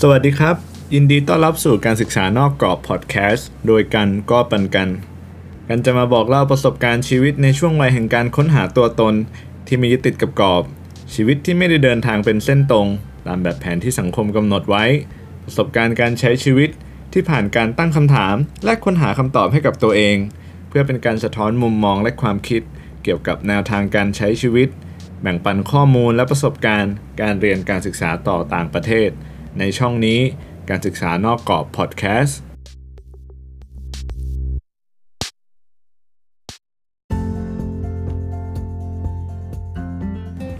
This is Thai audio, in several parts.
สวัสดีครับ ยินดีต้อนรับสู่การศึกษานอกกรอบพอดแคสต์โดยกันก็ปันกัน กันจะมาบอกเล่าประสบการณ์ชีวิตในช่วงวัยแห่งการค้นหาตัวตน ที่ไม่ยึดติดกับกรอบ ชีวิตที่ไม่ได้เดินทางเป็นเส้นตรง ตามแบบแผนที่สังคมกำหนดไว้ ประสบการณ์การใช้ชีวิตที่ผ่านการตั้งคำถาม และค้นหาคำตอบให้กับตัวเอง เพื่อเป็นการสะท้อนมุมมองและความคิด เกี่ยวกับแนวทางการใช้ชีวิต แบ่งปันข้อมูลและประสบการณ์ การเรียนการศึกษาต่อต่างประเทศ ในช่องนี้การศึกษานอกกรอบพอดแคสต์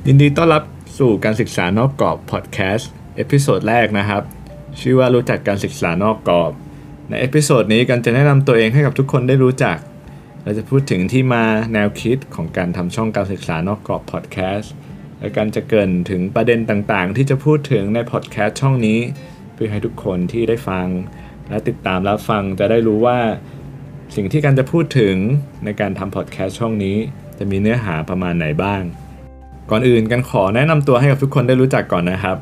ยินดีต้อนรับสู่การศึกษานอกกรอบพอดแคสต์ episode แรกนะครับ ชื่อว่ารู้จักการศึกษานอกกรอบ ใน episode นี้กันจะแนะนำตัวเองให้กับทุกคนได้รู้จัก เราจะพูดถึงที่มาแนวคิดของการทำช่องการศึกษานอกกรอบพอดแคสต์ และการจะเกินถึงประเด็นต่างๆ ที่จะพูดถึงในพอดแคสต์ช่องนี้ เพื่อให้ทุกคนที่ได้ฟัง และติดตามรับฟังจะได้รู้ว่า สิ่งที่การจะพูดถึงในการทำพอดแคสต์ช่องนี้ จะมีเนื้อหาประมาณไหนบ้าง ก่อนอื่นกันขอแนะนำตัวให้กับทุกคนได้รู้จักก่อนนะครับ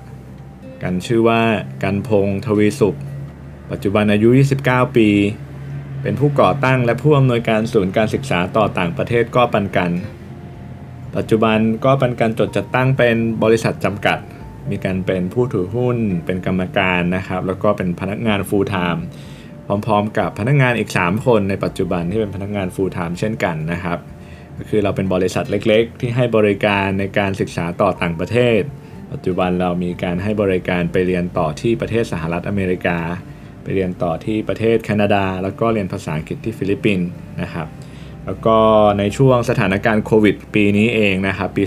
กันชื่อว่ากันพงษ์ทวีสุข ปัจจุบันอายุ 29 ปี เป็นผู้ก่อตั้งและผู้อำนวยการศูนย์การศึกษาต่อต่างประเทศก็ปันกัน ปัจจุบันก็เปันกันจดจัดตั้งเป็นบริษัทจำกัด มีการเป็นผู้ถือหุ้น เป็นกรรมการนะครับ แล้วก็เป็นพนักงาน full time พร้อมๆ กับพนักงานอีก 3 คนในปัจจุบันที่เป็นพนักงาน full time เช่นกันนะครับ ก็คือเราเป็นบริษัทเล็กๆ ที่ให้บริการในการศึกษาต่อต่างประเทศ ปัจจุบันเรามีการให้บริการไปเรียนต่อที่ประเทศสหรัฐอเมริกา ไปเรียนต่อที่ประเทศแคนาดา แล้วก็เรียนภาษาอังกฤษที่ฟิลิปปินส์นะครับ แล้วก็ในช่วงสถานการณ์โควิดปีนี้เองนะครับ ปี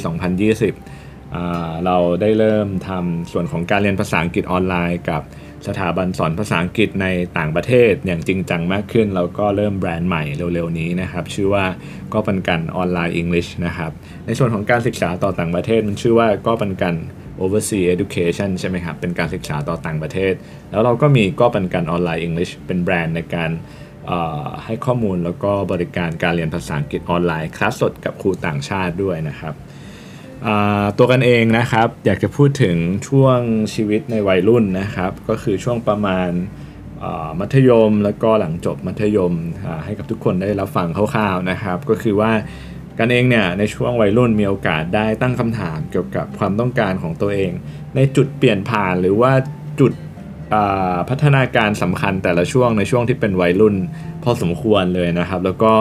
2020อ่าเราได้เริ่มทำส่วนของการเรียนภาษาอังกฤษออนไลน์กับสถาบันสอนภาษาอังกฤษในต่างประเทศอย่างจริงจังมากขึ้น แล้วก็เริ่มแบรนด์ใหม่เร็วๆนี้นะครับ ชื่อว่าก็ปันกันออนไลน์ English นะครับ ในส่วนของการศึกษาต่อต่างประเทศมันชื่อว่าก็ปันกัน overseas education ใช่ไหมครับ เป็นการศึกษาต่อต่างประเทศ แล้วเราก็มีก็ปันกันออนไลน์ English เป็นแบรนด์ในการ ให้ข้อมูลแล้วก็บริการการเรียนภาษาอังกฤษออนไลน์คลาสสดกับครูต่างชาติด้วยนะครับตัวกันเองนะครับอยากจะพูดถึงช่วงชีวิตในวัยรุ่นนะครับ ก็คือช่วงประมาณมัธยมแล้วก็หลังจบมัธยมให้กับทุกคนได้รับฟังคร่าวๆนะครับ ก็คือว่ากันเองเนี่ยในช่วงวัยรุ่นมีโอกาสได้ตั้งคำถามเกี่ยวกับความต้องการของตัวเอง ในจุดเปลี่ยนผ่านหรือว่าจุด พัฒนาการสำคัญแต่ละช่วงในช่วงที่เป็นวัยรุ่นพอสมควรเลยนะครับ แล้วก็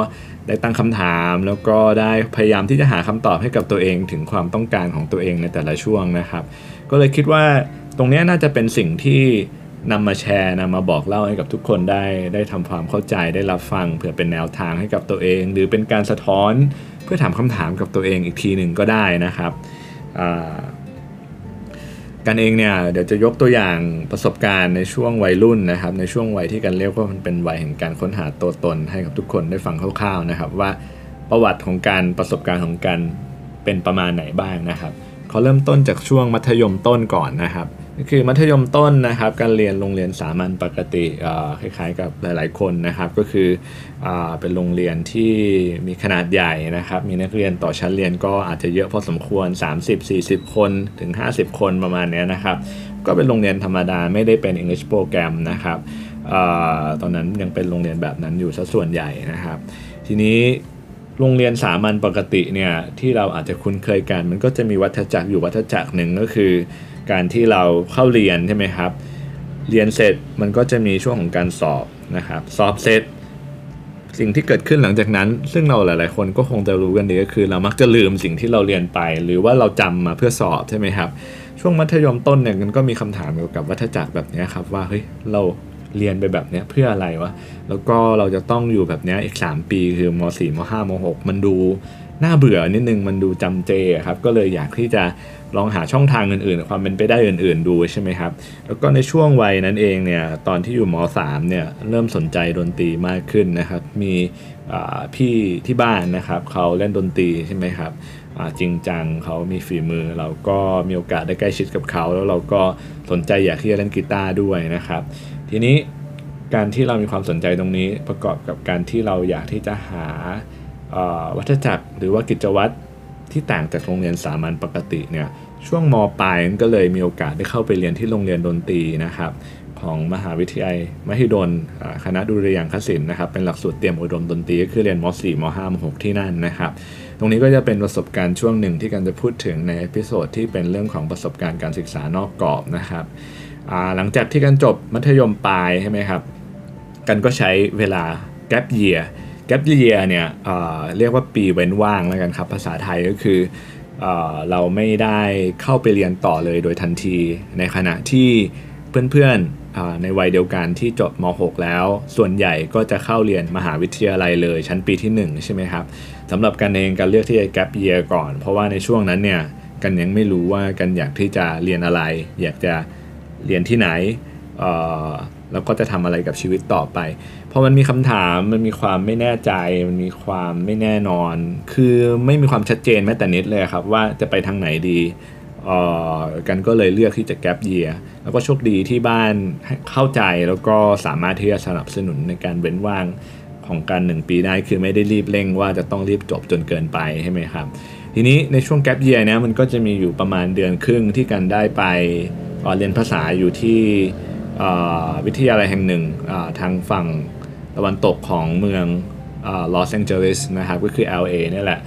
ได้ตั้งคำถามแล้วก็ได้พยายามที่จะหาคำตอบให้กับตัวเองถึงความต้องการของตัวเองในแต่ละช่วงนะครับ ก็เลยคิดว่าตรงนี้น่าจะเป็นสิ่งที่นำมาแชร์นำมาบอกเล่าให้กับทุกคนได้ ได้ทำความเข้าใจได้รับฟังเผื่อเป็นแนวทางให้กับตัวเอง หรือเป็นการสะท้อนเพื่อถามคำถามกับตัวเองอีกทีหนึ่งก็ได้นะครับอ่า กันเองเนี่ยเดี๋ยวจะยกตัวอย่างประสบการณ์ในช่วงวัยรุ่นนะครับ ในช่วงวัยที่กันเรียกว่ามันเป็นวัยแห่งการค้นหาตัวตนให้กับทุกคนได้ฟังคร่าวๆนะครับ ว่าประวัติของการประสบการณ์ของการเป็นประมาณไหนบ้างนะครับเขาเริ่มต้นจากช่วงมัธยมต้นก่อนนะครับ คือมัธยมต้นนะครับการเรียนโรงเรียนสามัญปกติคล้ายๆกับหลายๆคนนะครับ ก็คืออเป็นโรงเรียนที่มีขนาดใหญ่นะครับ มีนักเรียนต่อชั้นเรียนก็อาจจะเยอะพอสมควร 30-40 คนถึง 50 คนประมาณนี้นะครับ ก็เป็นโรงเรียนธรรมดาไม่ได้เป็น English Program นะครับอตอนนั้นยังเป็นโรงเรียนแบบนั้นอยู่ซะส่วนใหญ่นะครับ ทีนี้โรงเรียนสามัญปกติเนี่ยที่เราอาจจะคุ้นเคยกัน มันก็จะมีวัฏจักรอยู่วัฏจักรหนึ่งก็คือ การที่เราเข้าเรียนใช่ไหมครับ เรียนเสร็จมันก็จะมีช่วงของการสอบนะครับ สอบเสร็จ สิ่งที่เกิดขึ้นหลังจากนั้น ซึ่งเราหลาย ๆ คนก็คงจะรู้กันดีก็คือ เรามักจะลืมสิ่งที่เราเรียนไป หรือว่าเราจำมาเพื่อสอบใช่ไหมครับ ช่วงมัธยมต้นเนี่ยมันก็มีคำถามเกี่ยวกับวัฏจักรแบบนี้ครับว่าเฮ้ยเราเรียนไปแบบนี้เพื่ออะไรวะ แล้วก็เราจะต้องอยู่แบบนี้อีก 3 ปีคือม .4 ม .5 ม .6 มันดูน่าเบื่อนิดนึงมันดูจำเจครับ ก็เลยอยากที่จะ ลองหาช่องทางอื่นๆ ความเป็นไปได้อื่น ๆ ดูใช่ไหมครับ แล้วก็ในช่วงวัยนั้นเองเนี่ยตอนที่อยู่ม .3 เนี่ยเริ่มสนใจดนตรีมากขึ้นนะครับ มีพี่ที่บ้านนะครับเขาเล่นดนตรีใช่ไหมครับจริงจังเขามีฝีมือ เราก็มีโอกาสได้ใกล้ชิดกับเขา แล้วเราก็สนใจอยากที่จะเล่นกีตาร์ด้วยนะครับ ทีนี้การที่เรามีความสนใจตรงนี้ประกอบกับการที่เราอยากที่จะหาวัฏจักรหรือว่ากิจวัตรที่ต่างจากโรงเรียนสามัญปกติเนี่ย ช่วงมปลายก็เลยมีโอกาสได้เข้าไปเรียนที่โรงเรียนดนตรีนะครับของมหาวิทยาลัยมหิดลคณะดุริยางคศิลป์นะครับเป็นหลักสูตรเตรียมอุดมดนตรีก็คือเรียนม .4 ม .5 ม .6 ที่นั่นนะครับ ตรงนี้ก็จะเป็นประสบการณ์ช่วงหนึ่งที่กันจะพูดถึงใน episode ที่เป็นเรื่องของประสบการณ์การศึกษานอกกรอบนะครับหลังจากที่กันจบมัธยมปลายใช่ไหมครับ กันก็ใช้เวลาแกลบเยียแกลบเยียเนี่ยเเรียกว่าปีเว้นว่างแล้วกันครับภาษาไทยก็คือ เเราไม่ได้เข้าไปเรียนต่อเลยโดยทันทีในขณะที่เพื่อนๆในวัยเดียวกันที่จบม .6 แล้ว ส่วนใหญ่ก็จะเข้าเรียนมหาวิทยาลัยเลยชั้นปีที่ 1 ใช่ไหมครับสำหรับกันเองการเลือกที่จะแกลบเยียก่อน เพราะว่าในช่วงนั้นเนี่ยกันยังไม่รู้ว่ากันอยากที่จะเรียนอะไร อยากจะเรียนที่ไหนแล้วก็จะทำอะไรกับชีวิตต่อไป พอมันมีคำถามมันมีความไม่แน่ใจ มันมีความไม่แน่นอน คือไม่มีความชัดเจนแม้แต่นิดเลยครับว่าจะไปทางไหนดีออกันก็เลยเลือกที่จะแกลบเยียแล้วก็โชคดีที่บ้านเข้าใจแล้วก็สามารถที่จะสนับสนุนในการเว้นว่างของการหนึ่งปีได้คือไม่ได้รีบเร่งว่าจะต้องรีบจบจนเกินไปใช่ไหมครับ ทีนี้ในช่วงแกลบเยียเนี่ยมันก็จะมีอยู่ประมาณเดือนครึ่งที่กันได้ไปเรียนภาษาอยู่ที่วิทยาลัยแห่งหนึ่งทางฝั่ง ตะวันตกของเมืองลอสแองเจลิสนะครับก็คือ LA นี่แหละ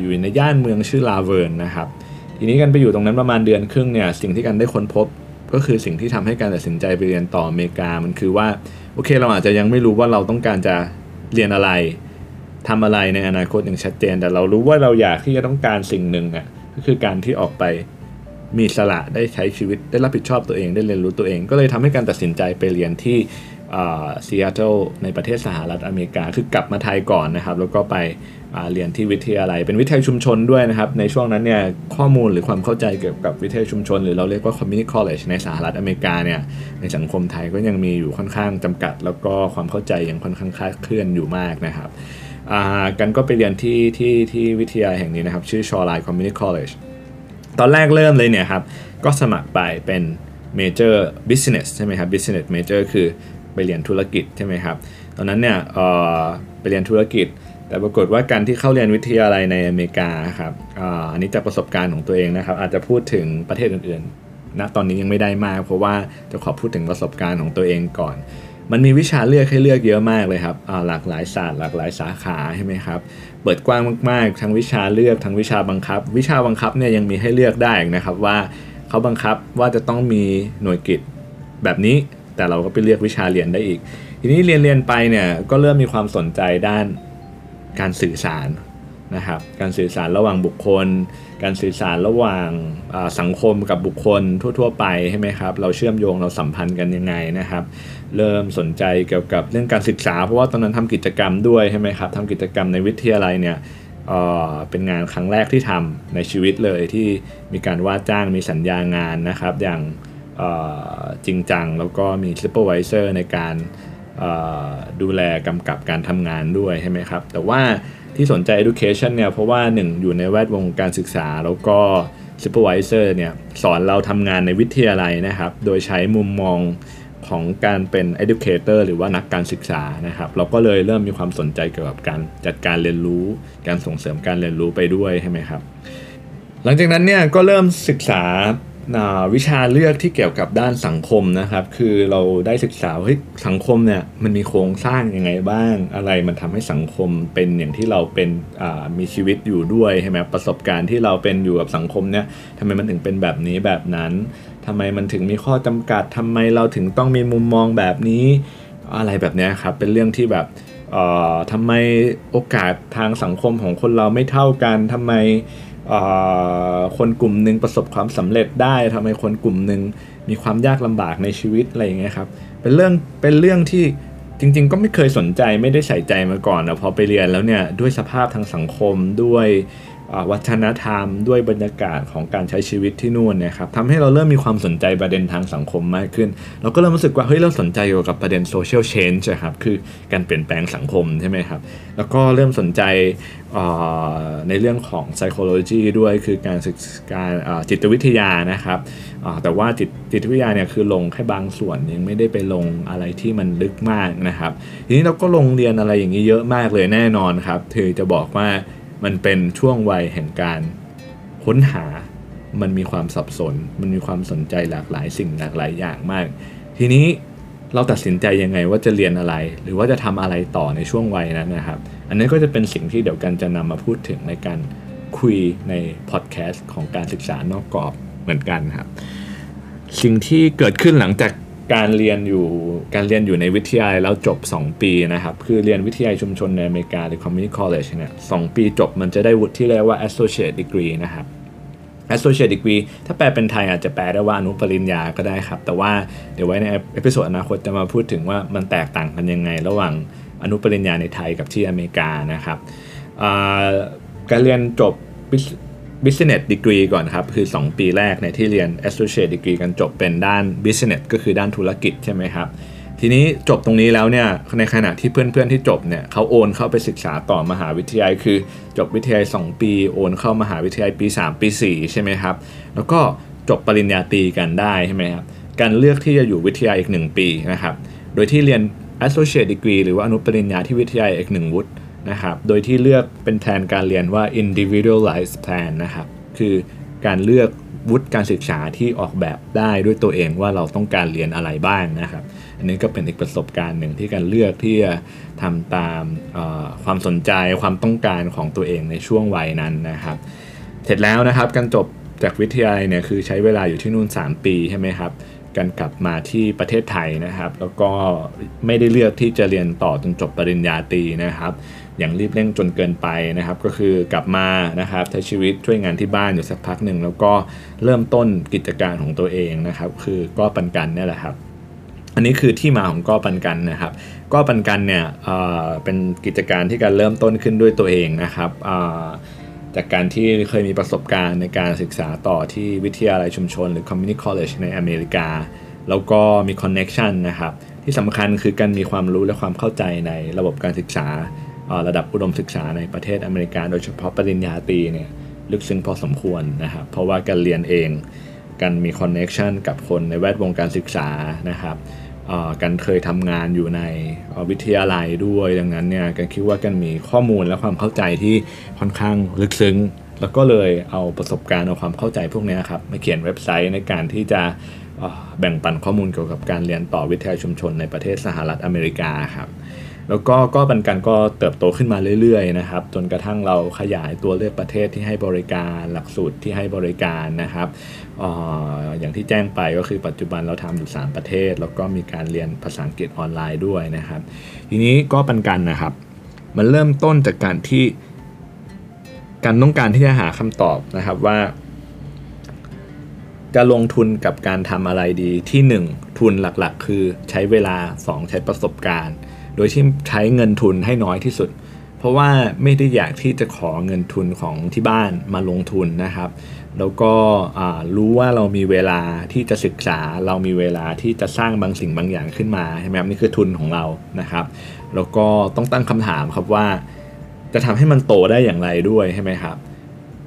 อยู่ในย่านเมืองชื่อ La Verne นะครับทีนี้กันไปอยู่ตรงนั้นประมาณเดือนครึ่งเนี่ยสิ่งที่กันได้ค้นพบก็คือสิ่งที่ทำให้การตัดสินใจไปเรียนต่ออเมริกามันคือว่าโอเคเราอาจจะยังไม่รู้ว่าเราต้องการจะเรียนอะไรทำอะไรในอนาคตอย่างชัดเจน แต่เรารู้ว่าเราอยากที่จะต้องการสิ่งหนึ่งอะก็คือการที่ออกไปมีสละได้ใช้ชีวิตได้รับผิดชอบตัวเองได้เรียนรู้ตัวเอง ก็เลยทำให้การตัดสินใจไปเรียนที่ ซีแอตเทิลในประเทศสหรัฐอเมริกา คือกลับมาไทยก่อนนะครับ แล้วก็ไปเรียนที่วิทยาลัย เป็นวิทยาชุมชนด้วยนะครับ ในช่วงนั้นเนี่ยข้อมูลหรือความเข้าใจเกี่ยวกับวิทยาชุมชน หรือเราเรียกว่า community college ในสหรัฐอเมริกาเนี่ยในสังคมไทยก็ยังมีอยู่ค่อนข้างจำกัด แล้วก็ความเข้าใจยังค่อนข้างคลาดเคลื่อนอยู่มากนะครับกันก็ไปเรียนที่ที่ที่วิทยาแห่งนี้นะครับ ชื่อ Shoreline Community College ตอนแรกเริ่มเลยเนี่ยครับ ก็สมัครไปเป็น major business ใช่ไหมครับ business major คือ ไปเรียนธุรกิจใช่ไหมครับ ตอนนั้นเนี่ยไปเรียนธุรกิจ แต่ปรากฏว่าการที่เข้าเรียนวิทยาลัยในอเมริกาครับอันนี้จากประสบการณ์ของตัวเองนะครับ อาจจะพูดถึงประเทศอื่นๆณนะตอนนี้ยังไม่ได้มาก เพราะว่าจะขอพูดถึงประสบการณ์ของตัวเองก่อน มันมีวิชาเลือกให้เลือกเยอะมากเลยครับหลากหลายศาสตร์หลากหลายสาขาใช่ไหมครับเปิดกว้างมากๆ ทั้งวิชาเลือกทั้งวิชาบังคับ วิชาบังคับเนี่ยยังมีให้เลือกได้นะครับว่าเขาบังคับว่าจะต้องมีหน่วยกิจแบบนี้ แต่เราก็ไปเลือกวิชาเรียนได้อีก ทีนี้เรียนเรียนไปเนี่ยก็เริ่มมีความสนใจด้านการสื่อสารนะครับการสื่อสารระหว่างบุคคล การสื่อสารระหว่างสังคมกับบุคคลทั่ว ๆ ไปใช่ไหมครับเราเชื่อมโยงเราสัมพันธ์กันยังไงนะครับ เริ่มสนใจเกี่ยวกับเรื่องการศึกษา เพราะว่าตอนนั้นทำกิจกรรมด้วยใช่ไหมครับทำกิจกรรมในวิทยาลัยเนี่ยเป็นงานครั้งแรกที่ทำในชีวิตเลยที่มีการว่าจ้างมีสัญญางานนะครับ อย่าง จริงจัง แล้วก็มี supervisor ในการดูแลกำกับการทำงานด้วยใช่ไหมครับ แต่ว่าที่สนใจ education เนี่ยเพราะว่าหนึ่งอยู่ในแวดวงการศึกษา แล้วก็ซูเปอร์วิเซอร์เนี่ยสอนเราทำงานในวิทยาลัยนะครับ โดยใช้มุมมองของการเป็น educator หรือว่านักการศึกษานะครับ เราก็เลยเริ่มมีความสนใจเกี่ยวกับการจัดการเรียนรู้ การส่งเสริมการเรียนรู้ไปด้วยใช่ไหมครับ หลังจากนั้นเนี่ยก็เริ่มศึกษา วิชาเลือกที่เกี่ยวกับด้านสังคมนะครับ คือเราได้ศึกษาเฮ้ยสังคมเนี่ยมันมีโครงสร้างยังไงบ้าง อะไรมันทำให้สังคมเป็นอย่างที่เราเป็นมีชีวิตอยู่ด้วยใช่ไหมประสบการณ์ที่เราเป็นอยู่กับสังคมเนี่ยทำไมมันถึงเป็นแบบนี้แบบนั้นทำไมมันถึงมีข้อจำกัดทำไมเราถึงต้องมีมุมมองแบบนี้ อะไรแบบนี้ครับเป็นเรื่องที่แบบทำไมโอกาสทางสังคมของคนเราไม่เท่ากันทำไม คนกลุ่มหนึ่งประสบความสำเร็จได้ทำไมคนกลุ่มหนึ่งมีความยากลำบากในชีวิตอะไรอย่างเงี้ยครับเป็นเรื่องเป็นเรื่องที่จริง ๆ ก็ไม่เคยสนใจไม่ได้ใส่ใจมาก่อนนะพอไปเรียนแล้วเนี่ยด้วยสภาพทางสังคมด้วย วัฒนธรรมด้วยบรรยากาศของการใช้ชีวิตที่นู่นนี่ยครับทำให้เราเริ่มมีความสนใจประเด็นทางสังคมมากขึ้น เราก็เริ่มรู้สึกว่าเฮ้ยเราสนใจเกี่ยวกับประเด็นโซเชียลเชนจ์ครับคือการเปลี่ยนแปลงสังคมใช่ไหมครับแล้วก็เริ่มสนใจในเรื่องของ psychology ด้วยคือการศึกกาจิตวิทยานะครับแต่ว่าจิตจิตวิทยาเนี่ยคือลงแค่บางส่วนยังไม่ได้ไปลงอะไรที่มันลึกมากนะครับ ทีนี้เราก็ลงเรียนอะไรอย่างนี้เยอะมากเลยแน่นอนครับถือจะบอกว่า มันเป็นช่วงวัยแห่งการค้นหา มันมีความสับสน มันมีความสนใจหลากหลายสิ่งหลากหลายอย่างมาก ทีนี้เราตัดสินใจยังไงว่าจะเรียนอะไร หรือว่าจะทำอะไรต่อในช่วงวัยนั้นนะครับ อันนี้ก็จะเป็นสิ่งที่เดี๋ยวกันจะนำมาพูดถึงในการคุยในพอดแคสต์ของการศึกษานอกกรอบเหมือนกันครับ สิ่งที่เกิดขึ้นหลังจาก การเรียนอยู่การเรียนอยู่ในวิทยาลัยแล้วจบ 2 ปีนะครับ คือเรียนวิทยาลัยชุมชนในอเมริกาหรือ community college เนี่ยสองปีจบมันจะได้วุฒิที่เรียกว่า associate degree นะครับ associate degree ถ้าแปลเป็นไทยอาจจะแปลได้ว่าอนุปริญญาก็ได้ครับ แต่ว่าเดี๋ยวไว้ใน episode อนาคตจะมาพูดถึงว่ามันแตกต่างกันยังไง ระหว่างอนุปริญญาในไทยกับที่อเมริกานะครับการเรียนจบ business degree ก่อนครับ คือ 2 ปีแรกเนี่ยที่เรียน associate degree กันจบเป็นด้าน business ก็คือด้านธุรกิจใช่ไหมครับ ทีนี้จบตรงนี้แล้วเนี่ยในขณะที่เพื่อนๆที่จบเนี่ยเขาโอนเข้าไปศึกษาต่อมหาวิทยาลัยคือจบวิทยาลัย 2 ปี โอนเข้ามหาวิทยาลัยปี 3 ปี 4 ใช่ไหมครับ แล้วก็จบปริญญาตรีกันได้ใช่ไหมครับการเลือกที่จะอยู่วิทยาลัยอีก 1 ปีนะครับโดยที่เรียน associate degree หรือว่าอนุปริญญาที่วิทยาลัยอีก1วุฒิ นะครับ โดยที่เลือกเป็นแผนการเรียนว่า individualized plan นะครับ คือการเลือกวุฒิการศึกษาที่ออกแบบได้ด้วยตัวเองว่าเราต้องการเรียนอะไรบ้างนะครับ อันนี้ก็เป็นอีกประสบการณ์หนึ่งที่การเลือกที่จะทำตามความสนใจความต้องการของตัวเองในช่วงวัยนั้นนะครับ เสร็จแล้วนะครับการจบจากวิทยาลัยเนี่ยคือใช้เวลาอยู่ที่นู่น 3 ปีใช่ไหมครับการกลับมาที่ประเทศไทยนะครับ แล้วก็ไม่ได้เลือกที่จะเรียนต่อจนจบปริญญาตรีนะครับ อย่างรีบเร่งจนเกินไปนะครับ ก็คือกลับมานะครับใช้ชีวิตช่วยงานที่บ้านอยู่สักพักหนึ่งแล้วก็เริ่มต้นกิจการของตัวเองนะครับ คือก็ปันกันนี่แหละครับ อันนี้คือที่มาของก็ปันกันนะครับก็ปันกันเนี่ยเป็นกิจการที่การเริ่มต้นขึ้นด้วยตัวเองนะครับจากการที่เคยมีประสบการณ์ในการศึกษาต่อที่วิทยาลัยชุมชน หรือ community college ในอเมริกา แล้วก็มี connection นะครับ ที่สำคัญคือการมีความรู้และความเข้าใจในระบบการศึกษา ระดับอุดมศึกษาในประเทศอเมริกา โดยเฉพาะปริญญาตรีเนี่ยลึกซึ้งพอสมควรนะครับ เพราะว่าการเรียนเองการมีคอนเน็ชันกับคนในแวดวงการศึกษานะครับกันเคยทำงานอยู่ในวิทยาลัยด้วย ดังนั้นเนี่ยกันคิดว่ากันมีข้อมูลและความเข้าใจที่ค่อนข้างลึกซึ้ง แล้วก็เลยเอาประสบการณ์เอาความเข้าใจพวกนี้ครับมาเขียนเว็บไซต์ในการที่จะแบ่งปันข้อมูลเกี่ยวกับการเรียนต่อวิทยาชุมชนในประเทศสหรัฐอเมริกาครับ แล้วก็ก็บันกันก็เติบโตขึ้นมาเรื่อยๆนะครับจนกระทั่งเราขยายตัวเลือกประเทศที่ให้บริการหลักสูตรที่ให้บริการนะครับออย่างที่แจ้งไปก็คือปัจจุบันเราทำอยู่ 3 ประเทศ แล้วก็มีการเรียนภาษาอังกฤษออนไลน์ด้วยนะครับ ทีนี้ก็ปันกันนะครับ มันเริ่มต้นจากการที่การต้องการที่จะหาคำตอบนะครับว่า จะลงทุนกับการทำอะไรดีที่ 1 ทุนหลักๆ คือใช้เวลา 2 ใช้ประสบการณ์ โดยที่ใช้เงินทุนให้น้อยที่สุด เพราะว่าไม่ได้อยากที่จะขอเงินทุนของที่บ้านมาลงทุนนะครับ แล้วก็รู้ว่าเรามีเวลาที่จะศึกษา เรามีเวลาที่จะสร้างบางสิ่งบางอย่างขึ้นมาใช่ไหมครับนี่คือทุนของเรานะครับ แล้วก็ต้องตั้งคำถามครับว่า จะทำให้มันโตได้อย่างไรด้วยใช่ไหมครับ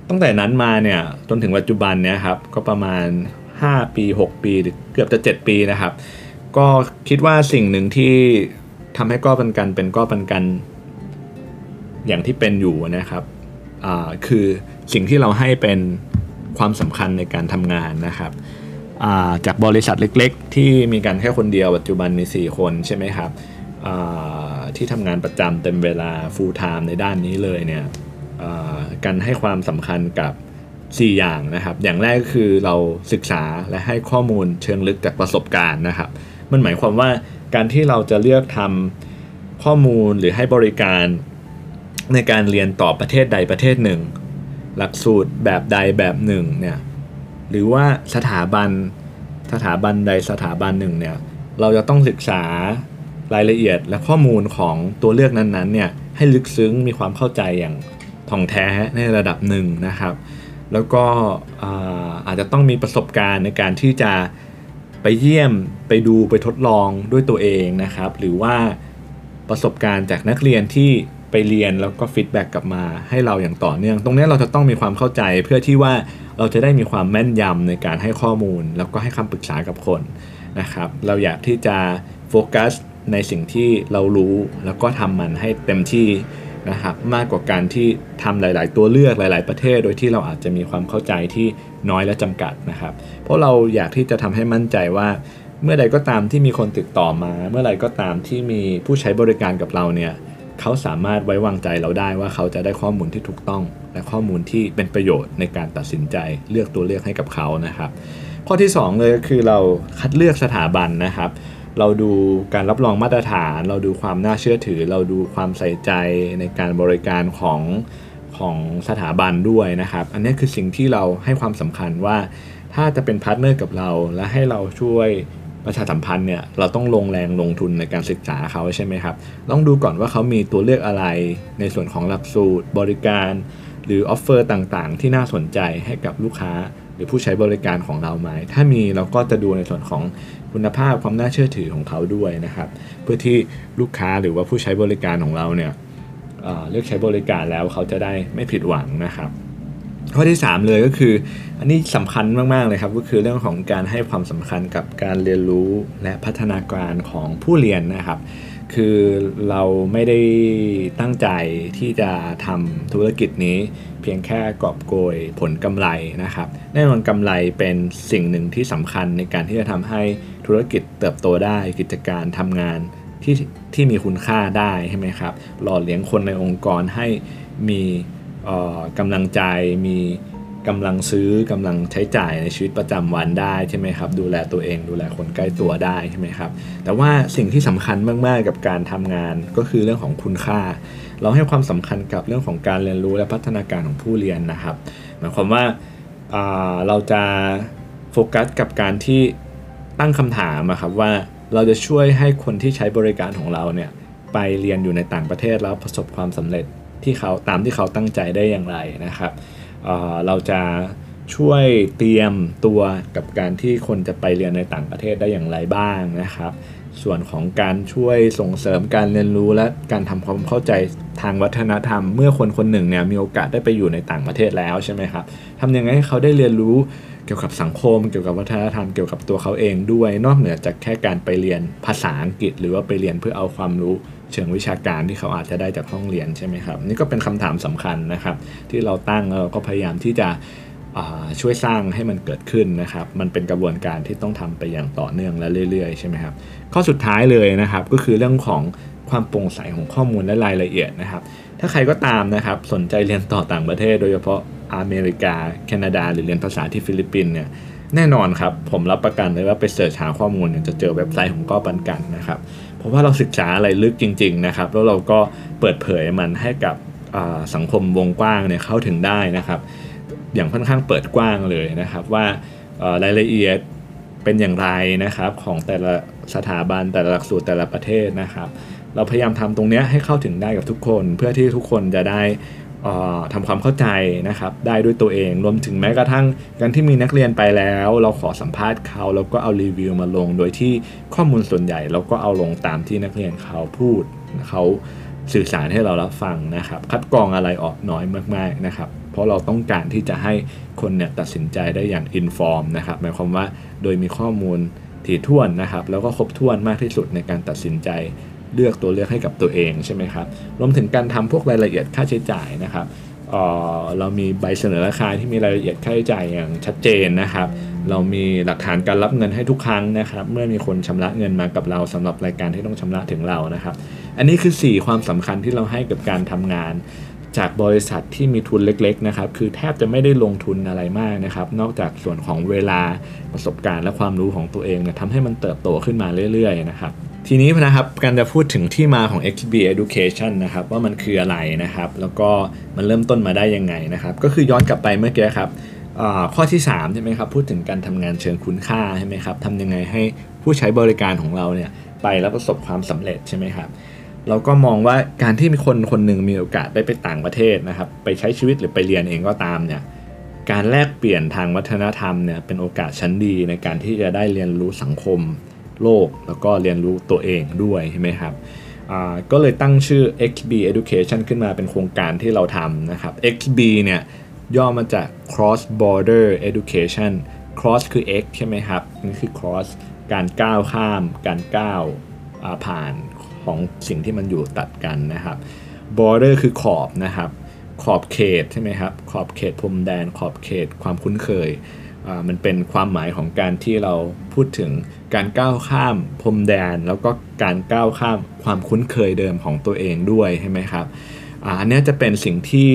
ตั้งแต่นั้นมาเนี่ยจนถึงปัจจุบันเนี่ยครับก็ประมาณ 5 ปี 6 ปีหรือเกือบจะ 7 ปีนะครับ ก็คิดว่าสิ่งหนึ่งที่ ทำให้ก้อปันกันเป็นก้อปันกัน อย่างที่เป็นอยู่นะครับคือสิ่งที่เราให้เป็นความสำคัญในการทำงานนะครับจากบริษัทเล็กๆ ที่มีกันแค่คนเดียวปัจจุบันมี 4 คนใช่ไหมครับที่ทำงานประจำเต็มเวลา full time ในด้านนี้เลยเนี่ยกันให้ความสำคัญกับ 4 อย่างนะครับ อย่างแรกก็คือเราศึกษาและให้ข้อมูลเชิงลึกจากประสบการณ์นะครับ มันหมายความว่า การที่เราจะเลือกทำข้อมูลหรือให้บริการในการเรียนต่อประเทศใดประเทศหนึ่ง หลักสูตรแบบใดแบบหนึ่งเนี่ยหรือว่าสถาบันสถาบันใดสถาบันหนึ่งเนี่ยเราจะต้องศึกษารายละเอียดและข้อมูลของตัวเลือกนั้นๆเนี่ยให้ลึกซึ้งมีความเข้าใจอย่างท่องแท้ในระดับหนึ่งนะครับ แล้วก็อาจจะต้องมีประสบการณ์ในการที่จะ ไปเยี่ยมไปดูไปทดลองด้วยตัวเองนะครับ หรือว่าประสบการณ์จากนักเรียนที่ไปเรียนแล้วก็ feedback กลับมาให้เราอย่างต่อเนื่อง ตรงนี้เราจะต้องมีความเข้าใจเพื่อที่ว่าเราจะได้มีความแม่นยำในการให้ข้อมูล แล้วก็ให้คำปรึกษากับคนนะครับ เราอยากที่จะโฟกัสในสิ่งที่เรารู้แล้วก็ทำมันให้เต็มที่ นะครับมากกว่าการที่ทำหลาย ๆ ตัวเลือกหลาย ๆ ประเทศ โดยที่เราอาจจะมีความเข้าใจที่น้อยและจำกัดนะครับ เพราะเราอยากที่จะทำให้มั่นใจว่า เมื่อใดก็ตามที่มีคนติดต่อมา เมื่อไรก็ตามที่มีผู้ใช้บริการกับเราเนี่ยเขาสามารถไว้วางใจเราได้ว่าเขาจะได้ข้อมูลที่ถูกต้อง และข้อมูลที่เป็นประโยชน์ในการตัดสินใจเลือกตัวเลือกให้กับเขานะครับ ข้อที่ 2 เลยก็คือเราคัดเลือกสถาบันนะครับ เราดูการรับรองมาตรฐาน เราดูความน่าเชื่อถือ เราดูความใส่ใจในการบริการของของสถาบันด้วยนะครับ อันนี้คือสิ่งที่เราให้ความสำคัญว่า ถ้าจะเป็น partner กับเรา และให้เราช่วยประชาสัมพันธ์เนี่ยเราต้องลงแรงลงทุนในการศึกษาเขาใช่ไหมครับ ต้องดูก่อนว่าเขามีตัวเลือกอะไรในส่วนของหลักสูตร บริการ หรือ offer ต่างๆ ที่น่าสนใจให้กับลูกค้า หรือผู้ใช้บริการของเราไหมถ้ามีเราก็จะดูในส่วนของ คุณภาพความน่าเชื่อถือของเขาด้วยนะครับ เพื่อที่ลูกค้าหรือว่าผู้ใช้บริการของเราเนี่ยเเลือกใช้บริการแล้วเขาจะได้ไม่ผิดหวังนะครับ ข้อที่ 3 เลยก็คือ อันนี้สำคัญมากๆเลยครับ ก็คือเรื่องของการให้ความสำคัญกับการเรียนรู้และพัฒนาการของผู้เรียนนะครับคือเราไม่ได้ตั้งใจที่จะทำธุรกิจนี้ เพียงแค่กอบโกยผลกำไรนะครับ แน่นอนกำไรเป็นสิ่งหนึ่งที่สำคัญในการที่จะทำให้ธุรกิจเติบโตได้กิจการทำงานที่ที่มีคุณค่าได้ใช่ไหมครับ หล่อเลี้ยงคนในองค์กรให้มีกำลังใจมีกำลังซื้อกำลังใช้จ่ายในชีวิตประจำวันได้ใช่ไหมครับ ดูแลตัวเองดูแลคนใกล้ตัวได้ใช่ไหมครับ แต่ว่าสิ่งที่สำคัญมาก ๆ กับการทำงานก็คือเรื่องของคุณค่า เราให้ความสำคัญกับเรื่องของการเรียนรู้และพัฒนาการของผู้เรียนนะครับ หมายความว่าเราจะโฟกัสกับการที่ตั้งคำถามครับว่าเราจะช่วยให้คนที่ใช้บริการของเราเนี่ยไปเรียนอยู่ในต่างประเทศแล้วประสบความสำเร็จที่เขาตามที่เขาตั้งใจได้อย่างไรนะครับเเราจะช่วยเตรียมตัวกับการที่คนจะไปเรียนในต่างประเทศได้อย่างไรบ้างนะครับ ส่วนของการช่วยส่งเสริมการเรียนรู้และการทำความเข้าใจทางวัฒนธรรม เมื่อคนคนหนึ่งเนี่ยมีโอกาสได้ไปอยู่ในต่างประเทศแล้วใช่ไหมครับทำยังไงให้เขาได้เรียนรู้เกี่ยวกับสังคม เกี่ยวกับวัฒนธรรมเกี่ยวกับตัวเขาเองด้วย นอกเหนือจากแค่การไปเรียนภาษาอังกฤษ หรือว่าไปเรียนเพื่อเอาความรู้เชิงวิชาการที่เขาอาจจะได้จากห้องเรียนใช่ไหมครับ นี่ก็เป็นคำถามสำคัญนะครับ ที่เราตั้งแล้วเราก็พยายามที่จะ ช่วยสร้างให้มันเกิดขึ้นนะครับ มันเป็นกระบวนการที่ต้องทำไปอย่างต่อเนื่องและเรื่อยๆใช่ไหมครับ ข้อสุดท้ายเลยนะครับก็คือเรื่องของความโปร่งใสของข้อมูลและรายละเอียดนะครับ ถ้าใครก็ตามนะครับสนใจเรียนต่อต่างประเทศ โดยเฉพาะอเมริกา แคนาดา หรือเรียนภาษาที่ฟิลิปปินส์เนี่ยแน่นอนครับ ผมรับประกันเลยว่าไป search หาข้อมูลเนี่ยจะเจอเว็บไซต์ของก้อปันกันนะครับ เพราะว่าเราศึกษาอะไรลึกจริง ๆ นะครับ แล้วเราก็เปิดเผยมันให้กับสังคมวงกว้างเนี่ยเข้าถึงได้นะครับ อย่างค่อนข้างเปิดกว้างเลยนะครับว่ารายละเอียดเป็นอย่างไรนะครับของแต่ละสถาบันแต่ละหลักสูตรแต่ละประเทศนะครับ เราพยายามทำตรงนี้ให้เข้าถึงได้กับทุกคน เพื่อที่ทุกคนจะได้ทำความเข้าใจนะครับได้ด้วยตัวเองรวมถึงแม้กระทั่งการที่มีนักเรียนไปแล้ว เราขอสัมภาษณ์เขาแล้วก็เอารีวิวมาลง โดยที่ข้อมูลส่วนใหญ่เราก็เอาลงตามที่นักเรียนเขาพูดเขาสื่อสารให้เรารับฟังนะครับ คัดกรองอะไรออกน้อยมากๆนะครับ เพราะเราต้องการที่จะให้คนเนี่ยตัดสินใจได้อย่างอินฟอร์มนะครับหมายความว่าโดยมีข้อมูลถี่ถ้วนนะครับ แล้วก็ครบถ้วนมากที่สุดในการตัดสินใจเลือกตัวเลือกให้กับตัวเองใช่ไหมครับรวมถึงการทำพวกรายละเอียดค่าใช้จ่ายนะครับเเรามีใบเสนอราคาที่มีรายละเอียดค่าใช้จ่ายอย่างชัดเจนนะครับ เรามีหลักฐานการรับเงินให้ทุกครั้งนะครับ เมื่อมีคนชำระเงินมากับเราสำหรับรายการที่ต้องชำระถึงเรานะครับ อันนี้คือ 4 ความสำคัญที่เราให้กับการทำงาน จากบริษัทที่มีทุนเล็กๆนะครับคือแทบจะไม่ได้ลงทุนอะไรมากนะครับ นอกจากส่วนของเวลาประสบการณ์และความรู้ของตัวเองเนี่ยทำให้มันเติบโตขึ้นมาเรื่อยๆนะครับทีนี้นะครับการจะพูดถึงที่มาของ XB Education นะครับว่ามันคืออะไรนะครับ แล้วก็มันเริ่มต้นมาได้ยังไงนะครับ ก็คือย้อนกลับไปเมื่อกี้ครับข้อที่3ใช่ไหมครับพูดถึงการทำงานเชิงคุณค่าใช่ไหมครับทำยังไงให้ผู้ใช้บริการของเราเนี่ยไปแล้วประสบความสำเร็จใช่ไหมครับ เราก็มองว่าการที่มีคนคนหนึ่งมีโอกาสได้ไปต่างประเทศนะครับ ไปใช้ชีวิตหรือไปเรียนเองก็ตามเนี่ยการแลกเปลี่ยนทางวัฒนธรรมเนี่ยเป็นโอกาสชั้นดีในการที่จะได้เรียนรู้สังคมโลก แล้วก็เรียนรู้ตัวเองด้วยใช่ไหมครับก็เลยตั้งชื่อ XB Education ขึ้นมาเป็นโครงการที่เราทำนะครับ XB เนี่ยย่อมาจาก Cross Border Education Cross คือ X ใช่ไหมครับนี่คือ Cross การก้าวข้าม การก้าวผ่าน ของสิ่งที่มันอยู่ตัดกันนะครับ border คือขอบนะครับ ขอบเขตใช่ไหมครับ ขอบเขตพรมแดน ขอบเขตความคุ้นเคย มันเป็นความหมายของการที่เราพูดถึงการก้าวข้ามพรมแดน แล้วก็การก้าวข้ามความคุ้นเคยเดิมของตัวเองด้วยใช่ไหมครับอันนี้จะเป็นสิ่งที่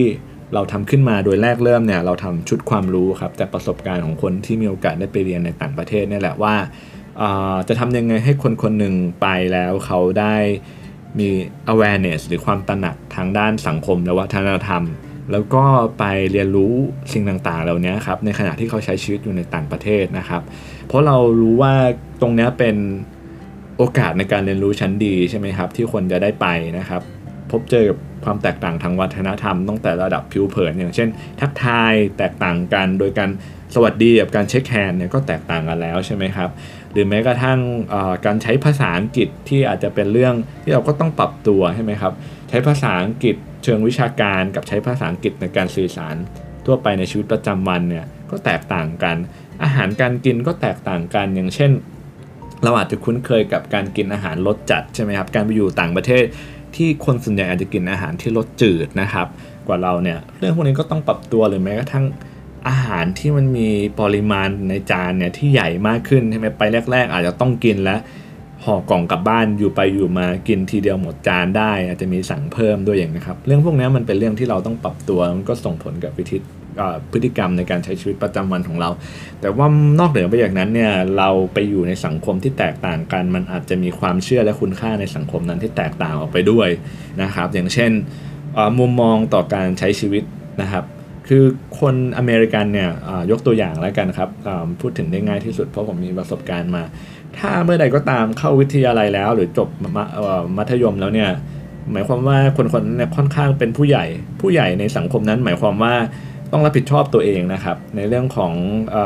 เราทำขึ้นมาโดยแรกเริ่มเนี่ยเราทำชุดความรู้ครับจากประสบการณ์ของคนที่มีโอกาสได้ไปเรียนในต่างประเทศนี่แหละว่า จะทำยังไงให้คนคนหนึ่งไปแล้วเขาได้มี awareness หรือความตระหนักทางด้านสังคมและวัฒนธรรม แล้วก็ไปเรียนรู้สิ่งต่างๆ เหล่านี้ครับในขณะที่เขาใช้ชีวิตอยู่ในต่างประเทศนะครับ เพราะเรารู้ว่าตรงนี้เป็นโอกาสในการเรียนรู้ชั้นดีใช่ไหมครับ ที่คนจะได้ไปนะครับ พบเจอกับความแตกต่างทางวัฒนธรรมตั้งแต่ระดับผิวเผินอย่างเช่น ทักทายแตกต่างกันโดยการสวัสดีกับการเช็คแฮนด์เนี่ยก็แตกต่างกันแล้วใช่ไหมครับ หรือแม้กระทั่งการใช้ภาษาอังกฤษที่อาจจะเป็นเรื่องที่เราก็ต้องปรับตัวใช่ไหมครับ ใช้ภาษาอังกฤษเชิงวิชาการกับใช้ภาษาอังกฤษในการสื่อสาร ทั่วไปในชีวิตประจำวันเนี่ยก็แตกต่างกัน อาหารการกินก็แตกต่างกันอย่างเช่น เราอาจจะคุ้นเคยกับการกินอาหารรสจัดใช่ไหมครับการไปอยู่ต่างประเทศ ที่คนส่วนใหญ่อาจจะกินอาหารที่รสจืดนะครับ กว่าเราเนี่ยเรื่องพวกนี้ก็ต้องปรับตัวหรือแม้กระทั่งอาหารที่มันมีปริมาณในจานเนี่ยที่ใหญ่มากขึ้นใช่ไหมไปแรก ๆ อาจจะต้องกินแล้วห่อกล่องกลับบ้านอยู่ไปอยู่มากินทีเดียวหมดจานได้ อาจจะมีสั่งเพิ่มด้วยอย่างนะครับ เรื่องพวกนี้มันเป็นเรื่องที่เราต้องปรับตัวมันก็ส่งผลกับวิธี พฤติกรรมในการใช้ชีวิตประจำวันของเรา แต่ว่านอกเหนือไปจากนั้นเนี่ยเราไปอยู่ในสังคมที่แตกต่างกัน มันอาจจะมีความเชื่อและคุณค่าในสังคมนั้นที่แตกต่างออกไปด้วยนะครับ อย่างเช่นมุมมองต่อการใช้ชีวิตนะครับ คือคนอเมริกันเนี่ยยกตัวอย่างแล้วกันครับพูดถึงได้ง่ายที่สุดเพราะผมมีประสบการณ์มา ถ้าเมื่อใดก็ตามเข้าวิทยาลัยแล้ว หรือจบมัธยมแล้วเนี่ยหมายความว่าคนคนนี้ค่อนข้างเป็นผู้ใหญ่ ผู้ใหญ่ในสังคมนั้น หมายความว่า ต้องรับผิดชอบตัวเองนะครับ ในเรื่องของอ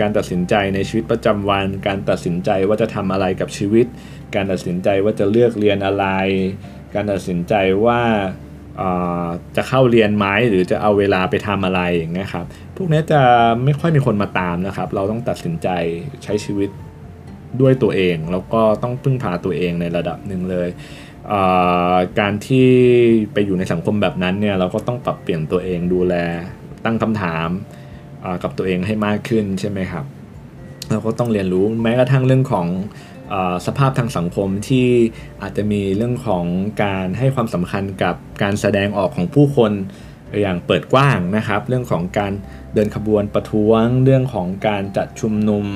การตัดสินใจในชีวิตประจำวัน การตัดสินใจว่าจะทำอะไรกับชีวิต การตัดสินใจว่าจะเลือกเรียนอะไร การตัดสินใจว่าจะเข้าเรียนไหมหรือจะเอาเวลาไปทำอะไรอย่างเงี้ยครับพวกนี้จะไม่ค่อยมีคนมาตามนะครับ เราต้องตัดสินใจใช้ชีวิตด้วยตัวเอง แล้วก็ต้องพึ่งพาตัวเองในระดับหนึ่งเลยการที่ไปอยู่ในสังคมแบบนั้นเนี่ยเราก็ต้องปรับเปลี่ยนตัวเองดูแล ตั้งคำถามกับตัวเองให้มากขึ้นใช่ไหมครับเราก็ต้องเรียนรู้แม้กระทั่งเรื่องของอสภาพทางสังคมที่อาจจะมีเรื่องของการให้ความสำคัญกับการแสดงออกของผู้คนอย่างเปิดกว้างนะครับ เรื่องของการเดินขบวนประท้วง เรื่องของการจัดชุมนุม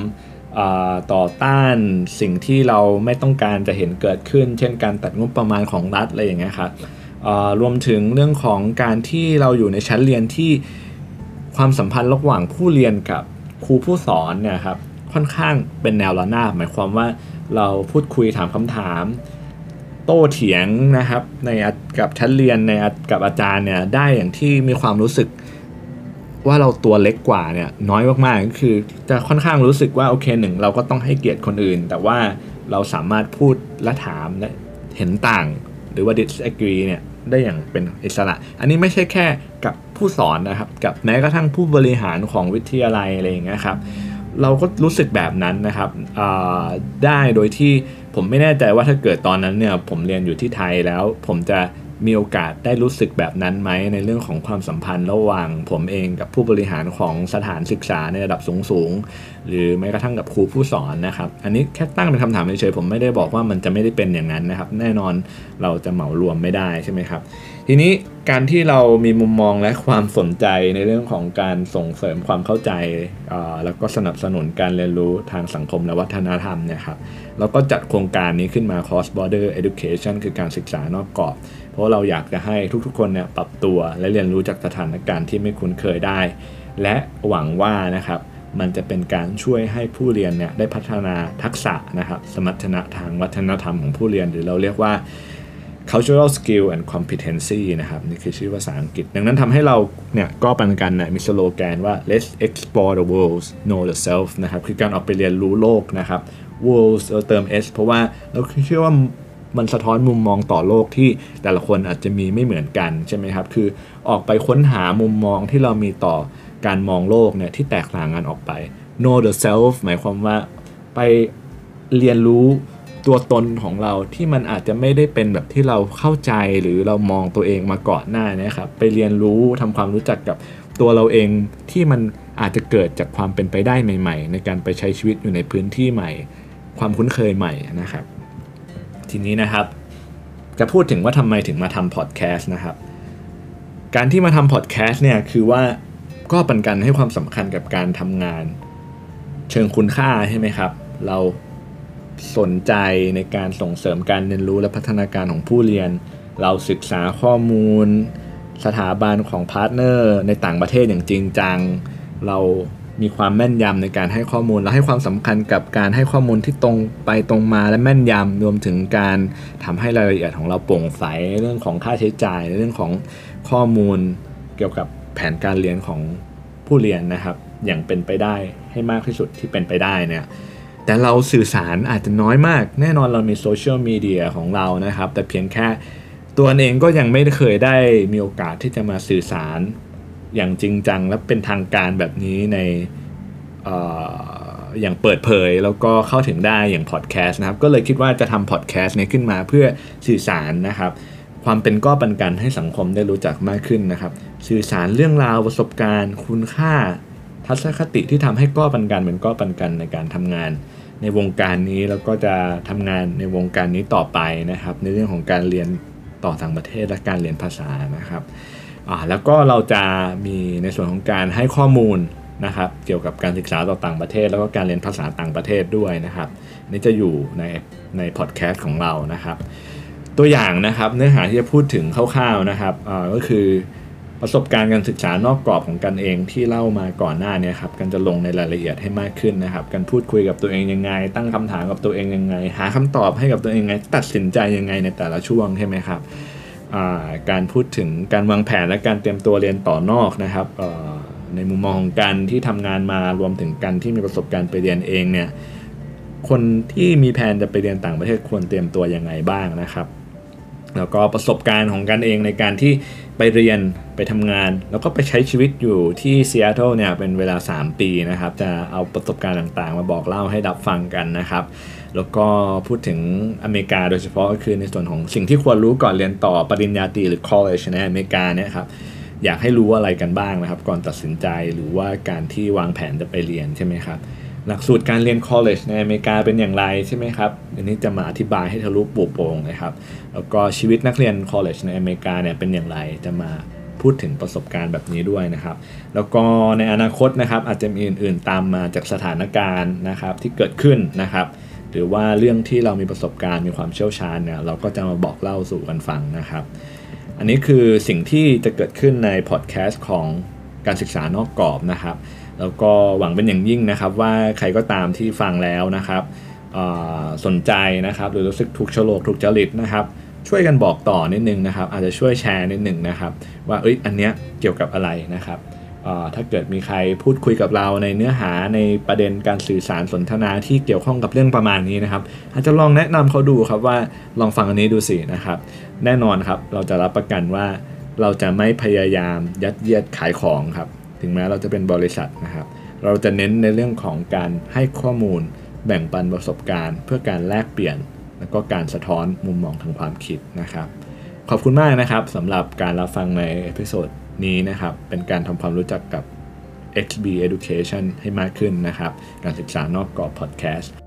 ต่อต้านสิ่งที่เราไม่ต้องการจะเห็นเกิดขึ้น เช่นการตัดงบประมาณของรัฐอะไรอย่างเงี้ยครับรวมถึงเรื่องของการที่เราอยู่ในชั้นเรียนที่ ความสัมพันธ์ระหว่างผู้เรียนกับครูผู้สอนเนี่ยครับค่อนข้างเป็นแนวระนาบหมายความว่าเราพูดคุยถามคำถาม โต้เถียงนะครับในกับชั้นเรียนในกับอาจารย์เนี่ยได้อย่างที่มีความรู้สึกว่าเราตัวเล็กกว่าเนี่ยน้อยมากๆก็คือจะค่อนข้างรู้สึกว่าโอเคหนึ่งเราก็ต้องให้เกียรติคนอื่น แต่ว่าเราสามารถพูดและถามและเห็นต่าง หรือว่า disagree เนี่ย ได้อย่างเป็นอิสระ อันนี้ไม่ใช่แค่กับผู้สอนนะครับ กับแม้กระทั่งผู้บริหารของวิทยาลัยอะไรอย่างเงี้ยครับ เราก็รู้สึกแบบนั้นนะครับได้โดยที่ผมไม่แน่ใจว่าถ้าเกิดตอนนั้นเนี่ยผมเรียนอยู่ที่ไทยแล้วผมจะ มีโอกาสได้รู้สึกแบบนั้นไหมในเรื่องของความสัมพันธ์ระหว่างผมเองกับผู้บริหารของสถานศึกษาในระดับสูงๆหรือแม้กระทั่งกับครูผู้สอนนะครับ อันนี้แค่ตั้งเป็นคำถามเฉยๆผมไม่ได้บอกว่ามันจะไม่ได้เป็นอย่างนั้นนะครับ แน่นอนเราจะเหมารวมไม่ได้ใช่ไหมครับ ทีนี้การที่เรามีมุมมองและความสนใจในเรื่องของการส่งเสริมความเข้าใจ แล้วก็สนับสนุนการเรียนรู้ทางสังคมและวัฒนธรรมเนี่ยครับเราก็จัดโครงการนี้ขึ้นมา cross border education คือการศึกษานอกกรอบ เพราะเราอยากจะให้ทุกๆ คนเนี่ยปรับตัวและเรียนรู้จากสถานการณ์ที่ไม่คุ้นเคยได้ และหวังว่านะครับมันจะเป็นการช่วยให้ผู้เรียนเนี่ยได้พัฒนาทักษะนะครับสมรรถนะทางวัฒนธรรมของผู้เรียน หรือเราเรียกว่า cultural skill and competency นะครับนี่คือชื่อภาษาอังกฤษ ดังนั้นทำให้เราเนี่ยก็ปันกันนะมีสโลแกนว่า let's explore the world know the self นะครับคือการออกไปเรียนรู้โลกนะครับ world เราเติม s เพราะว่าเราเชื่อว่า มันสะท้อนมุมมองต่อโลกที่แต่ละคนอาจจะมีไม่เหมือนกันใช่ไหมครับ คือออกไปค้นหามุมมองที่เรามีต่อการมองโลกเนี่ยที่แตกต่างกันออกไป know the self หมายความว่าไปเรียนรู้ตัวตนของเราที่มันอาจจะไม่ได้เป็นแบบที่เราเข้าใจหรือเรามองตัวเองมาก่อนหน้านะครับ ไปเรียนรู้ทำความรู้จักกับตัวเราเองที่มันอาจจะเกิดจากความเป็นไปได้ใหม่ ๆ ในการไปใช้ชีวิตอยู่ในพื้นที่ใหม่ ความคุ้นเคยใหม่นะครับ ทีนี้นะครับ จะพูดถึงว่าทำไมถึงมาทำพอดแคสต์นะครับ การที่มาทำพอดแคสต์เนี่ยคือว่าก็เป็นการให้ความสำคัญกับการทำงาน เชิงคุณค่าใช่ไหมครับ เราสนใจในการส่งเสริมการเรียนรู้และพัฒนาการของผู้เรียน เราศึกษาข้อมูล สถาบันของ partner ในต่างประเทศอย่างจริงจัง เรา มีความแม่นยำในการให้ข้อมูลและให้ความสำคัญกับการให้ข้อมูลที่ตรงไปตรงมาและแม่นยำรวมถึงการทำให้รายละเอียดของเราโปร่งใสเรื่องของค่าใช้จ่ายเรื่องของข้อมูลเกี่ยวกับแผนการเรียนของผู้เรียนนะครับ อย่างเป็นไปได้ให้มากที่สุดที่เป็นไปได้เนี่ยแต่เราสื่อสารอาจจะน้อยมาก แน่นอนเรามีโซเชียลมีเดียของเรานะครับ แต่เพียงแค่ตัวเองก็ยังไม่เคยได้มีโอกาสที่จะมาสื่อสาร อย่างจริงจังและเป็นทางการแบบนี้ในออย่างเปิดเผยแล้วก็เข้าถึงได้อย่างพอดแคสต์นะครับ ก็เลยคิดว่าจะทำพอดแคสต์นี้ขึ้นมาเพื่อสื่อสารนะครับ ความเป็นก้อปันกันให้สังคมได้รู้จักมากขึ้นนะครับ สื่อสารเรื่องราวประสบการณ์ คุณค่า ทัศนคติที่ทำให้ก้อปันกันเป็นก้อปันกันในการทำงาน ในวงการนี้แล้วก็จะทำงานในวงการนี้ต่อไปนะครับ ในเรื่องของการเรียนต่อต่างประเทศและการเรียนภาษานะครับ อ่าแล้วก็เราจะมีในส่วนของการให้ข้อมูลนะครับเกี่ยวกับการศึกษาต่อต่างประเทศ แล้วก็การเรียนภาษาต่างประเทศด้วยนะครับนี่จะอยู่ในในพอดแคสต์ของเรานะครับ ตัวอย่างนะครับเนื้อหาที่จะพูดถึงคร่าวๆนะครับก็คือประสบการณ์การศึกษานอกกรอบของกันเองที่เล่ามาก่อนหน้านี้ครับกันจะลงในรายละเอียดให้มากขึ้นนะครับการพูดคุยกับตัวเองยังไง ตั้งคำถามกับตัวเองยังไง หาคำตอบให้กับตัวเองยังไง ตัดสินใจยังไงในแต่ละช่วงใช่ไหมครับ การพูดถึงการวางแผนและการเตรียมตัวเรียนต่อนอกนะครับในมุมมองของการที่ทำงานมารวมถึงการที่มีประสบการณ์ไปเรียนเองเนี่ยคนที่มีแผนจะไปเรียนต่างประเทศควรเตรียมตัวยังไงบ้างนะครับ แล้วก็ประสบการณ์ของกันเองในการที่ไปเรียนไปทำงาน แล้วก็ไปใช้ชีวิตอยู่ที่ซีแอตเทิลเนี่ยเป็นเวลา 3 ปีนะครับ จะเอาประสบการณ์ต่างๆ มาบอกเล่าให้รับฟังกันนะครับ แล้วก็พูดถึงอเมริกาโดยเฉพาะก็คือในส่วนของสิ่งที่ควรรู้ก่อนเรียนต่อปริญญาตรีหรือ college ในอเมริกาเนี่ยครับอยากให้รู้อะไรกันบ้างนะครับ ก่อนตัดสินใจหรือว่าการที่วางแผนจะไปเรียนใช่ไหมครับหลักสูตรการเรียน college ในอเมริกาเป็นอย่างไรใช่ไหมครับอันนี้จะมาอธิบายให้ทะลุปลุกโปร่งนะครับแล้วก็ชีวิตนักเรียน college ในอเมริกาเนี่ยเป็นอย่างไรจะมาพูดถึงประสบการณ์แบบนี้ด้วยนะครับ แล้วก็ในอนาคตนะครับอาจจะมีอื่น ๆ ตามมาจากสถานการณ์นะครับที่เกิดขึ้นนะครับ หรือว่าเรื่องที่เรามีประสบการณ์มีความเชี่ยวชาญเนี่ยเราก็จะมาบอกเล่าสู่กันฟังนะครับ อันนี้คือสิ่งที่จะเกิดขึ้นในพอดแคสต์ของการศึกษานอกกรอบนะครับ แล้วก็หวังเป็นอย่างยิ่งนะครับ ว่าใครก็ตามที่ฟังแล้วนะครับสนใจนะครับ หรือรู้สึกถูกโฉลกถูกจริตนะครับช่วยกันบอกต่อนิดนึงนะครับ อาจจะช่วยแชร์นิดนึงนะครับ ว่าเอ้ยอันเนี้ยเกี่ยวกับอะไรนะครับ ถ้าเกิดมีใครพูดคุยกับเราในเนื้อหาในประเด็นการสื่อสารสนทนาที่เกี่ยวข้องกับเรื่องประมาณนี้นะครับ อาจจะลองแนะนำเขาดูครับว่าลองฟังอันนี้ดูสินะครับ แน่นอนครับเราจะรับประกันว่าเราจะไม่พยายามยัดเยียดขายของครับ ถึงแม้เราจะเป็นบริษัทนะครับ เราจะเน้นในเรื่องของการให้ข้อมูล แบ่งปันประสบการณ์ เพื่อการแลกเปลี่ยน แล้วก็การสะท้อนมุมมองทางความคิดนะครับ ขอบคุณมากนะครับสำหรับการรับฟังใน episode นี้นะครับ เป็นการทำความรู้จักกับ HB Education ให้มากขึ้นนะครับ การศึกษานอกกรอบพอดแคสต์